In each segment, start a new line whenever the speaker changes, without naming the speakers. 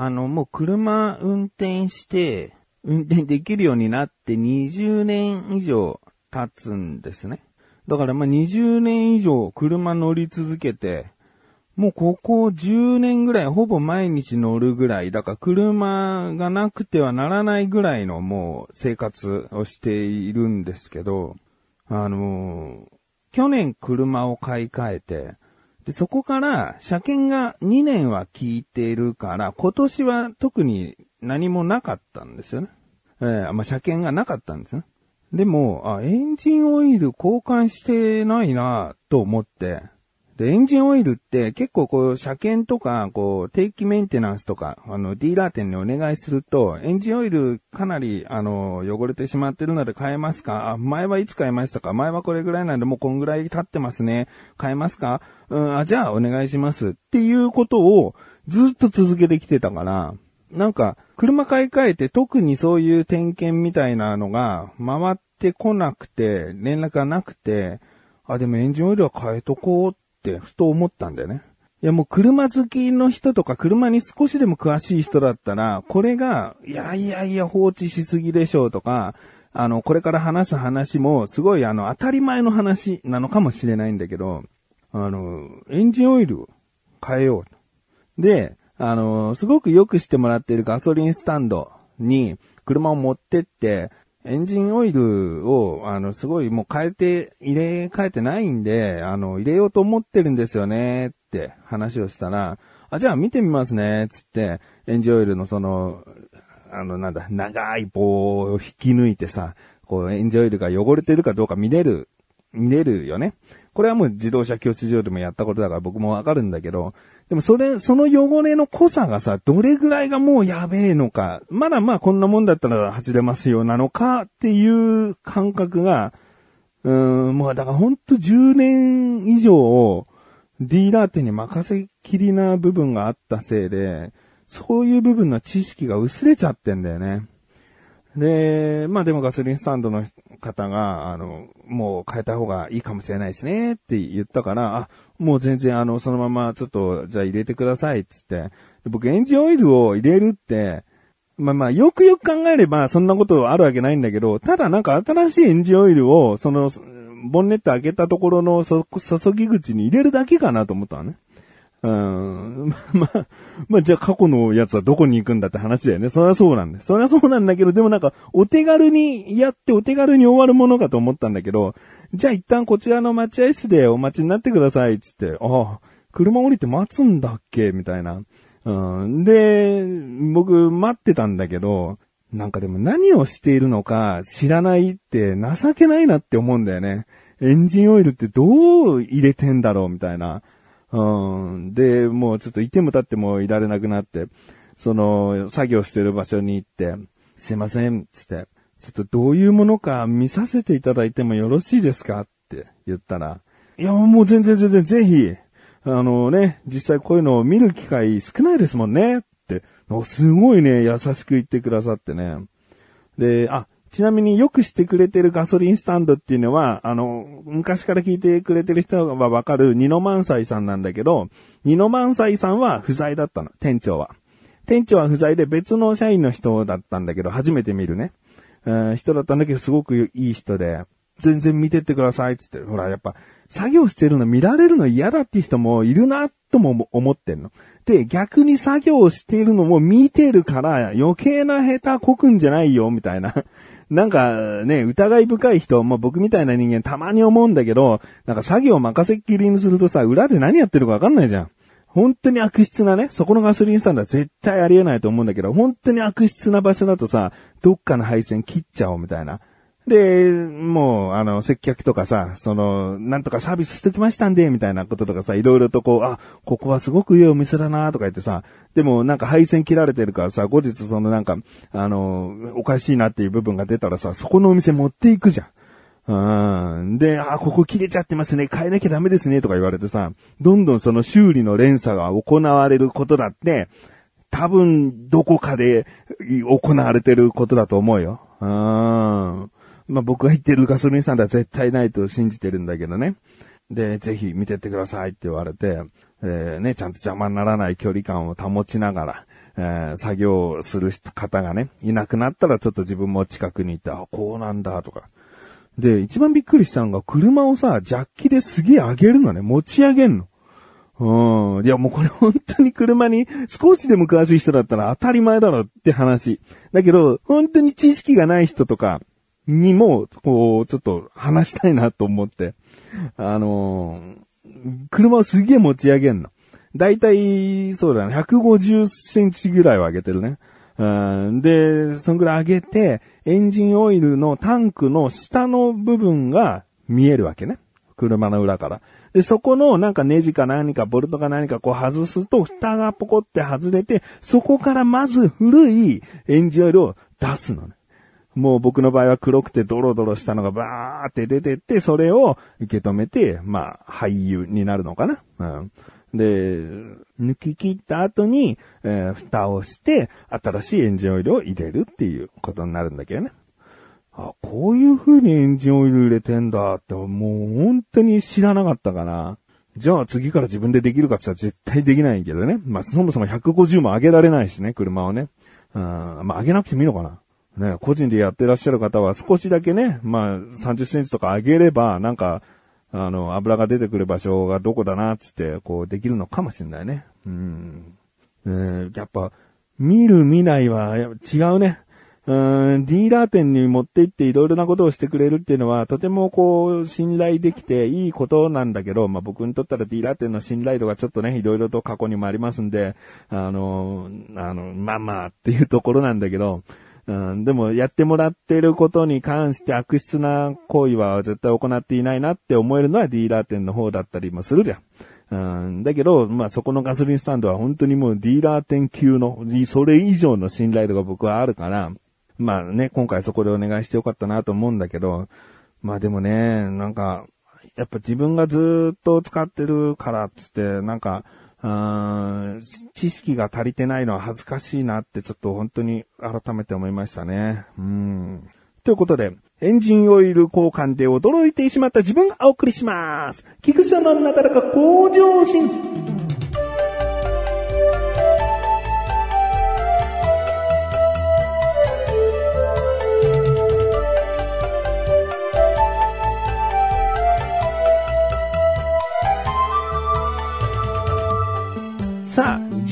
あの、もう車運転して、運転できるようになって20年以上経つんですね。だからまあ20年以上車乗り続けて、もうここ10年ぐらいほぼ毎日乗るぐらい、だから車がなくてはならないぐらいのもう生活をしているんですけど、あの去年車を買い替えて、で、そこから車検が2年は効いているから、今年は特に何もなかったんですよね。えーまあ、車検がなかったんですね。でも、あ、エンジンオイル交換してないなと思って、で、エンジンオイルって結構こう、車検とか、こう、定期メンテナンスとか、あの、ディーラー店にお願いすると、エンジンオイルかなり、あの、汚れてしまってるので変えますか？あ、前はいつ変えましたか？前はこれぐらいなんでもうこんぐらい経ってますね。変えますか？うん、あ、じゃあお願いします。っていうことをずっと続けてきてたから、なんか、車買い替えて特にそういう点検みたいなのが回ってこなくて、連絡がなくて、あ、でもエンジンオイルは変えとこうってふと思ったんだよね。いやもう車好きの人とか車に少しでも詳しい人だったら、これが、いやいやいや放置しすぎでしょうとか、あの、これから話す話もすごいあの当たり前の話なのかもしれないんだけど、あの、エンジンオイルを変えよう。で、あの、すごくよくしてもらっているガソリンスタンドに車を持ってって、エンジンオイルを、あの、すごいもう変えて、入れ替えてないんで、あの、入れようと思ってるんですよねって話をしたら、あ、じゃあ見てみますね、つって、エンジンオイルのその、あの、なんだ、長い棒を引き抜いてさ、こう、エンジンオイルが汚れてるかどうか見れる、見れるよね。これはもう自動車教習所でもやったことだから僕もわかるんだけど、でもそれ、その汚れの濃さがさ、どれぐらいがもうやべえのか、まだまあこんなもんだったら走れますよなのかっていう感覚が、うーん、もうだからほんと10年以上、ディーラー店に任せきりな部分があったせいで、そういう部分の知識が薄れちゃってんだよね。で、まあでもガソリンスタンドの方が、あの、もう変えた方がいいかもしれないですねって言ったから、あ、もう全然あの、そのままちょっと、じゃあ入れてくださいっつって。僕エンジンオイルを入れるって、まあまあ、よくよく考えればそんなことあるわけないんだけど、ただなんか新しいエンジンオイルを、その、ボンネット開けたところの注ぎ口に入れるだけかなと思ったのね。うん。まあ、まあ、じゃあ過去のやつはどこに行くんだって話だよね。そりゃそうなんだ。そりゃそうなんだけど、でもなんか、お手軽にやってお手軽に終わるものかと思ったんだけど、じゃあ一旦こちらの待合室でお待ちになってください、つって、ああ、車降りて待つんだっけ？みたいな。うん。で、僕待ってたんだけど、なんかでも何をしているのか知らないって情けないなって思うんだよね。エンジンオイルってどう入れてんだろう？みたいな。うん。で、もうちょっといても立ってもいられなくなって、その、作業してる場所に行って、すいません、つって、ちょっとどういうものか見させていただいてもよろしいですかって言ったら、いや、もう全然全然ぜひ、あのね、実際こういうのを見る機会少ないですもんねって、すごいね、優しく言ってくださってね。で、あ、ちなみによくしてくれてるガソリンスタンドっていうのは、あの、昔から聞いてくれてる人はわかるニノマンサイさんなんだけど、ニノマンサイさんは不在だったの、店長は。店長は不在で別の社員の人だったんだけど、初めて見るね。うん人だったんだけど、すごくいい人で、全然見てってくださいっつって、ほら、やっぱ、作業してるの見られるの嫌だって人もいるなとも思ってんの。で、逆に作業してるのも見てるから余計な下手こくんじゃないよ、みたいな。なんかね、疑い深い人、ま、僕みたいな人間たまに思うんだけど、なんか作業任せっきりにするとさ、裏で何やってるかわかんないじゃん。本当に悪質なね、そこのガソリンスタンドは絶対ありえないと思うんだけど、本当に悪質な場所だとさ、どっかの配線切っちゃおうみたいな。で、もう、あの、接客とかさ、その、なんとかサービスしときましたんで、みたいなこととかさ、いろいろとこう、あ、ここはすごくいいお店だなとか言ってさ、でもなんか配線切られてるからさ、後日そのなんか、あの、おかしいなっていう部分が出たらさ、そこのお店持っていくじゃん。うん。で、あ、ここ切れちゃってますね。変えなきゃダメですね。とか言われてさ、どんどんその修理の連鎖が行われることだって、多分、どこかで行われてることだと思うよ。うん。まあ、僕が言ってるガソリンスタンドは絶対ないと信じてるんだけどね。で、ぜひ見てってくださいって言われて、えー、ね、ちゃんと邪魔にならない距離感を保ちながら、えー作業する方がね、いなくなったらちょっと自分も近くにいて、あ、こうなんだとか。で、一番びっくりしたのが、車をさ、ジャッキですげえ上げるのね、持ち上げんの。うん。いや、もうこれ本当に車に少しでも詳しい人だったら当たり前だろって話。だけど、本当に知識がない人とかにも、こう、ちょっと話したいなと思って。あのー車をすげえ持ち上げんの。だいたい、そうだね、150センチぐらいは上げてるね。で、そんぐらい上げて、エンジンオイルのタンクの下の部分が見えるわけね。車の裏から。で、そこのなんかネジか何かボルトか何かこう外すと、蓋がポコって外れて、そこからまず古いエンジンオイルを出すのね。もう僕の場合は黒くてドロドロしたのがバーって出てって、それを受け止めて、まあ、廃油になるのかな。うん。で、抜き切った後に、えー蓋をして、新しいエンジンオイルを入れるっていうことになるんだけどね。あ、こういう風にエンジンオイル入れてんだって、もう本当に知らなかったかな。じゃあ次から自分でできるかって言ったら絶対できないけどね。まあそもそも150も上げられないしね、車をね。うん、まあ上げなくてもいいのかな。ね、個人でやってらっしゃる方は少しだけね、まあ30センチとか上げれば、なんか、あの、油が出てくる場所がどこだな、つって、こうできるのかもしれないね。うん。えーやっぱ、見る見ないは違うね。うーん、ディーラー店に持って行っていろいろなことをしてくれるっていうのは、とてもこう、信頼できていいことなんだけど、まあ僕にとったらディーラー店の信頼度がちょっとね、いろいろと過去にもありますんで、あの、あの、まあまあっていうところなんだけど、うん、でもやってもらってることに関して悪質な行為は絶対行っていないなって思えるのはディーラー店の方だったりもするじゃん。うん、だけど、まあ、そこのガソリンスタンドは本当にもうディーラー店級の、それ以上の信頼度が僕はあるから、まあね、今回そこでお願いしてよかったなと思うんだけど、まあでもね、なんか、やっぱ自分がずっと使ってるからっつって、なんか、あ知識が足りてないのは恥ずかしいなってちょっと本当に改めて思いましたね。うん。ということで、エンジンオイル交換で驚いてしまった自分がお送りします。菊池さんのなかなか向上心。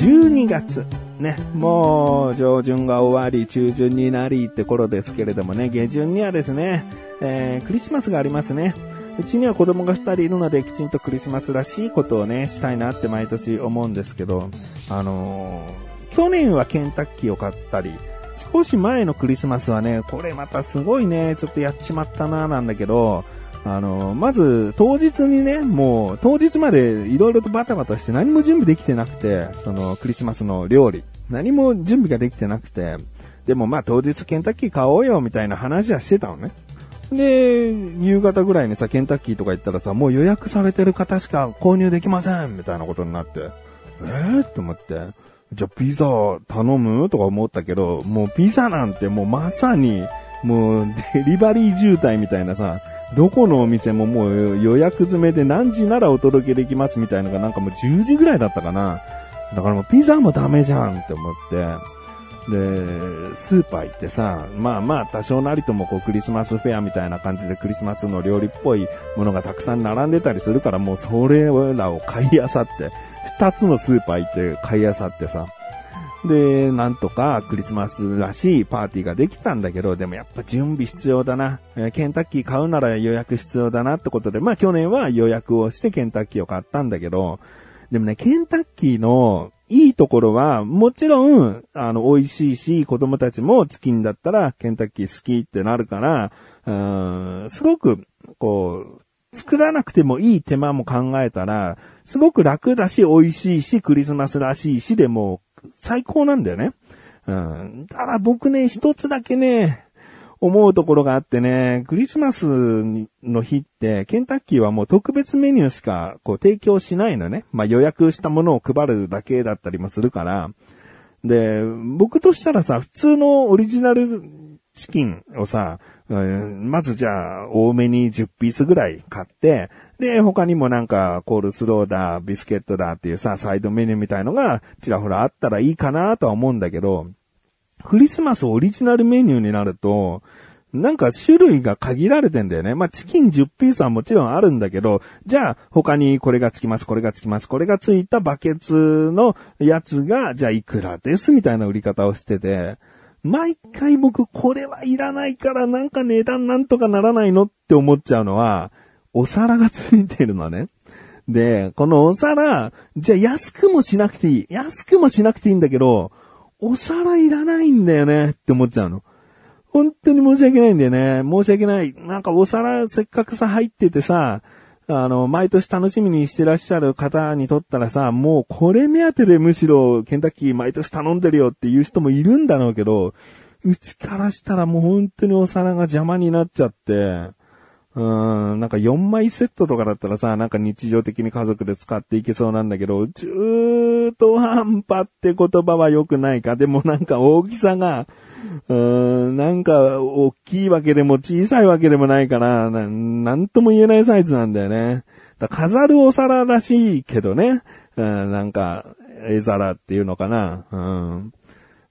12月。ね、もう上旬が終わり、中旬になりって頃ですけれどもね、下旬にはですね、えークリスマスがありますね。うちには子供が2人いるので、きちんとクリスマスらしいことをね、したいなって毎年思うんですけど、あのー去年はケンタッキーを買ったり、少し前のクリスマスはね、これまたすごいね、ちょっとやっちまったななんだけど、あの、まず、当日にね、もう、当日までいろいろとバタバタして何も準備できてなくて、その、クリスマスの料理。何も準備ができてなくて、でもまあ当日ケンタッキー買おうよみたいな話はしてたのね。で、夕方ぐらいにさ、ケンタッキーとか行ったらさ、もう予約されてる方しか購入できませんみたいなことになって、えーって思って、じゃあピザ頼む？とか思ったけど、もうピザなんてもうまさに、もうデリバリー渋滞みたいなさ、どこのお店ももう予約詰めで何時ならお届けできますみたいなのがなんかもう10時ぐらいだったかな。だからもうピザもダメじゃんって思って。で、スーパー行ってさ、まあまあ多少なりともこうクリスマスフェアみたいな感じでクリスマスの料理っぽいものがたくさん並んでたりするからもうそれらを買い漁って、二つのスーパー行って買い漁ってさ、で、なんとかクリスマスらしいパーティーができたんだけど、でもやっぱ準備必要だな。えーケンタッキー買うなら予約必要だなってことで、まあ去年は予約をしてケンタッキーを買ったんだけど、でもね、ケンタッキーのいいところは、もちろん、あの、美味しいし、子供たちもチキンだったらケンタッキー好きってなるから、うーん、すごく、こう、作らなくてもいい手間も考えたら、すごく楽だし、美味しいし、クリスマスらしいし、でも、最高なんだよね。うん。ただ僕ね、一つだけね、思うところがあってね、クリスマスの日って、ケンタッキーはもう特別メニューしかこう提供しないのね。まあ予約したものを配るだけだったりもするから。で、僕としたらさ、普通のオリジナルチキンをさ、うんまずじゃあ、多めに10ピースぐらい買って、で、他にもなんか、コールスローだ、ビスケットだっていうさ、サイドメニューみたいのが、ちらほらあったらいいかなとは思うんだけど、クリスマスオリジナルメニューになると、なんか種類が限られてんだよね。まあ、チキン10ピースはもちろんあるんだけど、じゃあ他にこれがつきます、これがつきます、これがついたバケツのやつが、じゃあいくらですみたいな売り方をしてて、毎回僕これはいらないからなんか値段なんとかならないのって思っちゃうのは、お皿がついてるのね。で、このお皿、じゃあ安くもしなくていい。安くもしなくていいんだけど、お皿いらないんだよねって思っちゃうの。本当に申し訳ないんだよね。申し訳ない。なんかお皿せっかくさ入っててさ、あの、毎年楽しみにしてらっしゃる方にとったらさ、もうこれ目当てでむしろケンタッキー毎年頼んでるよっていう人もいるんだろうけど、うちからしたらもう本当にお皿が邪魔になっちゃって、うん、なんか4枚セットとかだったらさ、なんか日常的に家族で使っていけそうなんだけど、中途半端って言葉は良くないか？でもなんか大きさが、うん、なんか大きいわけでも小さいわけでもないから、ななんとも言えないサイズなんだよね。だ飾るお皿らしいけどね。うん、なんか、絵皿っていうのかな。うん。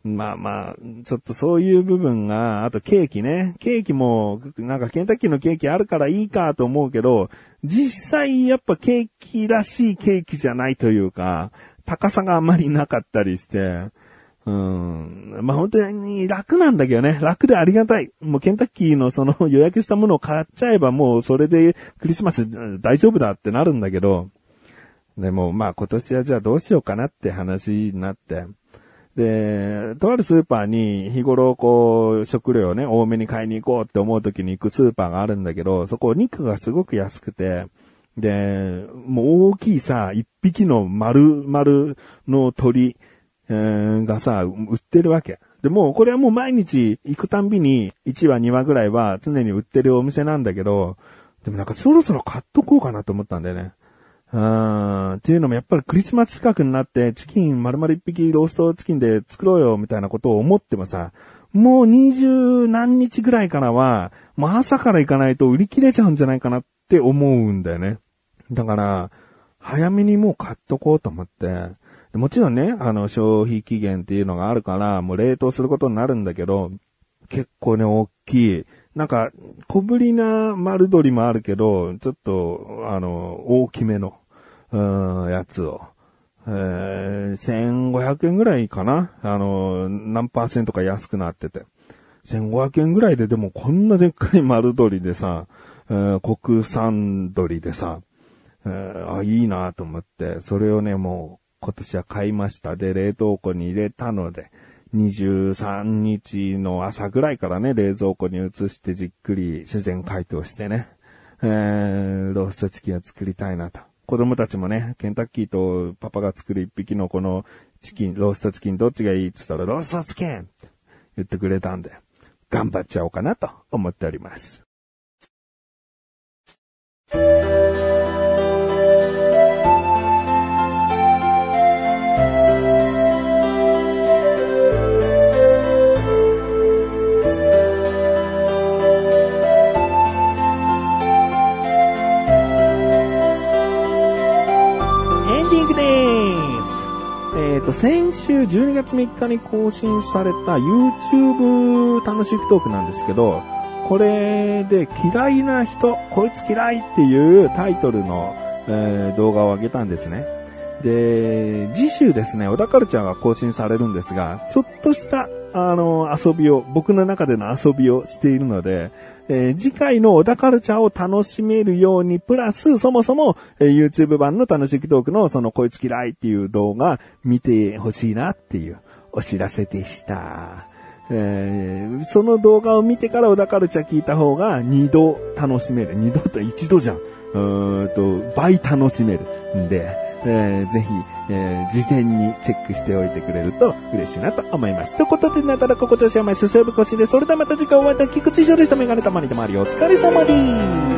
まあまあ、ちょっとそういう部分が、あとケーキね。ケーキも、なんかケンタッキーのケーキあるからいいかと思うけど、実際やっぱケーキらしいケーキじゃないというか、高さがあまりなかったりして、うん。まあ本当に楽なんだけどね。楽でありがたい。もうケンタッキーのその予約したものを買っちゃえばもうそれでクリスマス大丈夫だってなるんだけど、でもまあ今年はじゃあどうしようかなって話になって。で、とあるスーパーに日頃こう食料をね、多めに買いに行こうって思う時に行くスーパーがあるんだけど、そこお肉がすごく安くて、で、もう大きいさ、一匹の丸々の鳥、えーがさ、売ってるわけ。で、もこれはもう毎日行くたんびに1話2話ぐらいは常に売ってるお店なんだけど、でもなんかそろそろ買っとこうかなと思ったんだよね。うん。っていうのもやっぱりクリスマス近くになってチキン丸々一匹ローストチキンで作ろうよみたいなことを思ってもさ、もう二十何日ぐらいからは、もう朝から行かないと売り切れちゃうんじゃないかなって思うんだよね。だから、早めにもう買っとこうと思って、もちろんね、あの消費期限っていうのがあるから、もう冷凍することになるんだけど、結構ね、大きい。なんか、小ぶりな丸鶏もあるけど、ちょっと、あの、大きめの、うん、やつを。えー、1500円ぐらいかなあの、何パーセントか安くなってて。1500円ぐらいででもこんなでっかい丸鶏でさ、えー国産鶏でさ、えーあ、いいなと思って、それをね、もう今年は買いました。で、冷凍庫に入れたので、23日の朝ぐらいからね、冷蔵庫に移してじっくり自然解凍してね、えー、ローストチキンを作りたいなと。子供たちもね、ケンタッキーとパパが作る一匹のこのチキン、ローストチキンどっちがいいって言ったら、ローストチキンって言ってくれたんで、頑張っちゃおうかなと思っております。月3日に更新された YouTube 楽しくトークなんですけど、これで嫌いな人、こいつ嫌いっていうタイトルの、えー動画を上げたんですね。で、次週ですね、小田カルチャーが更新されるんですが、ちょっとした、あの、遊びを、僕の中での遊びをしているので、えー次回の小田カルチャーを楽しめるように、プラス、そもそも、えー YouTube 版の楽しいトークの、その、こいつ嫌いっていう動画、見てほしいなっていう、お知らせでした。えーその動画を見てから小田カルチャー聞いた方が二度楽しめる。二度と一度じゃん。うーんと、倍楽しめるんで、えーぜひ、えー事前にチェックしておいてくれると嬉しいなと思います。ということで、なたら心地よし甘いすすぶこしで、それではまた次回お会いいたい菊池処理したメガネたまりでもありお疲れ様です。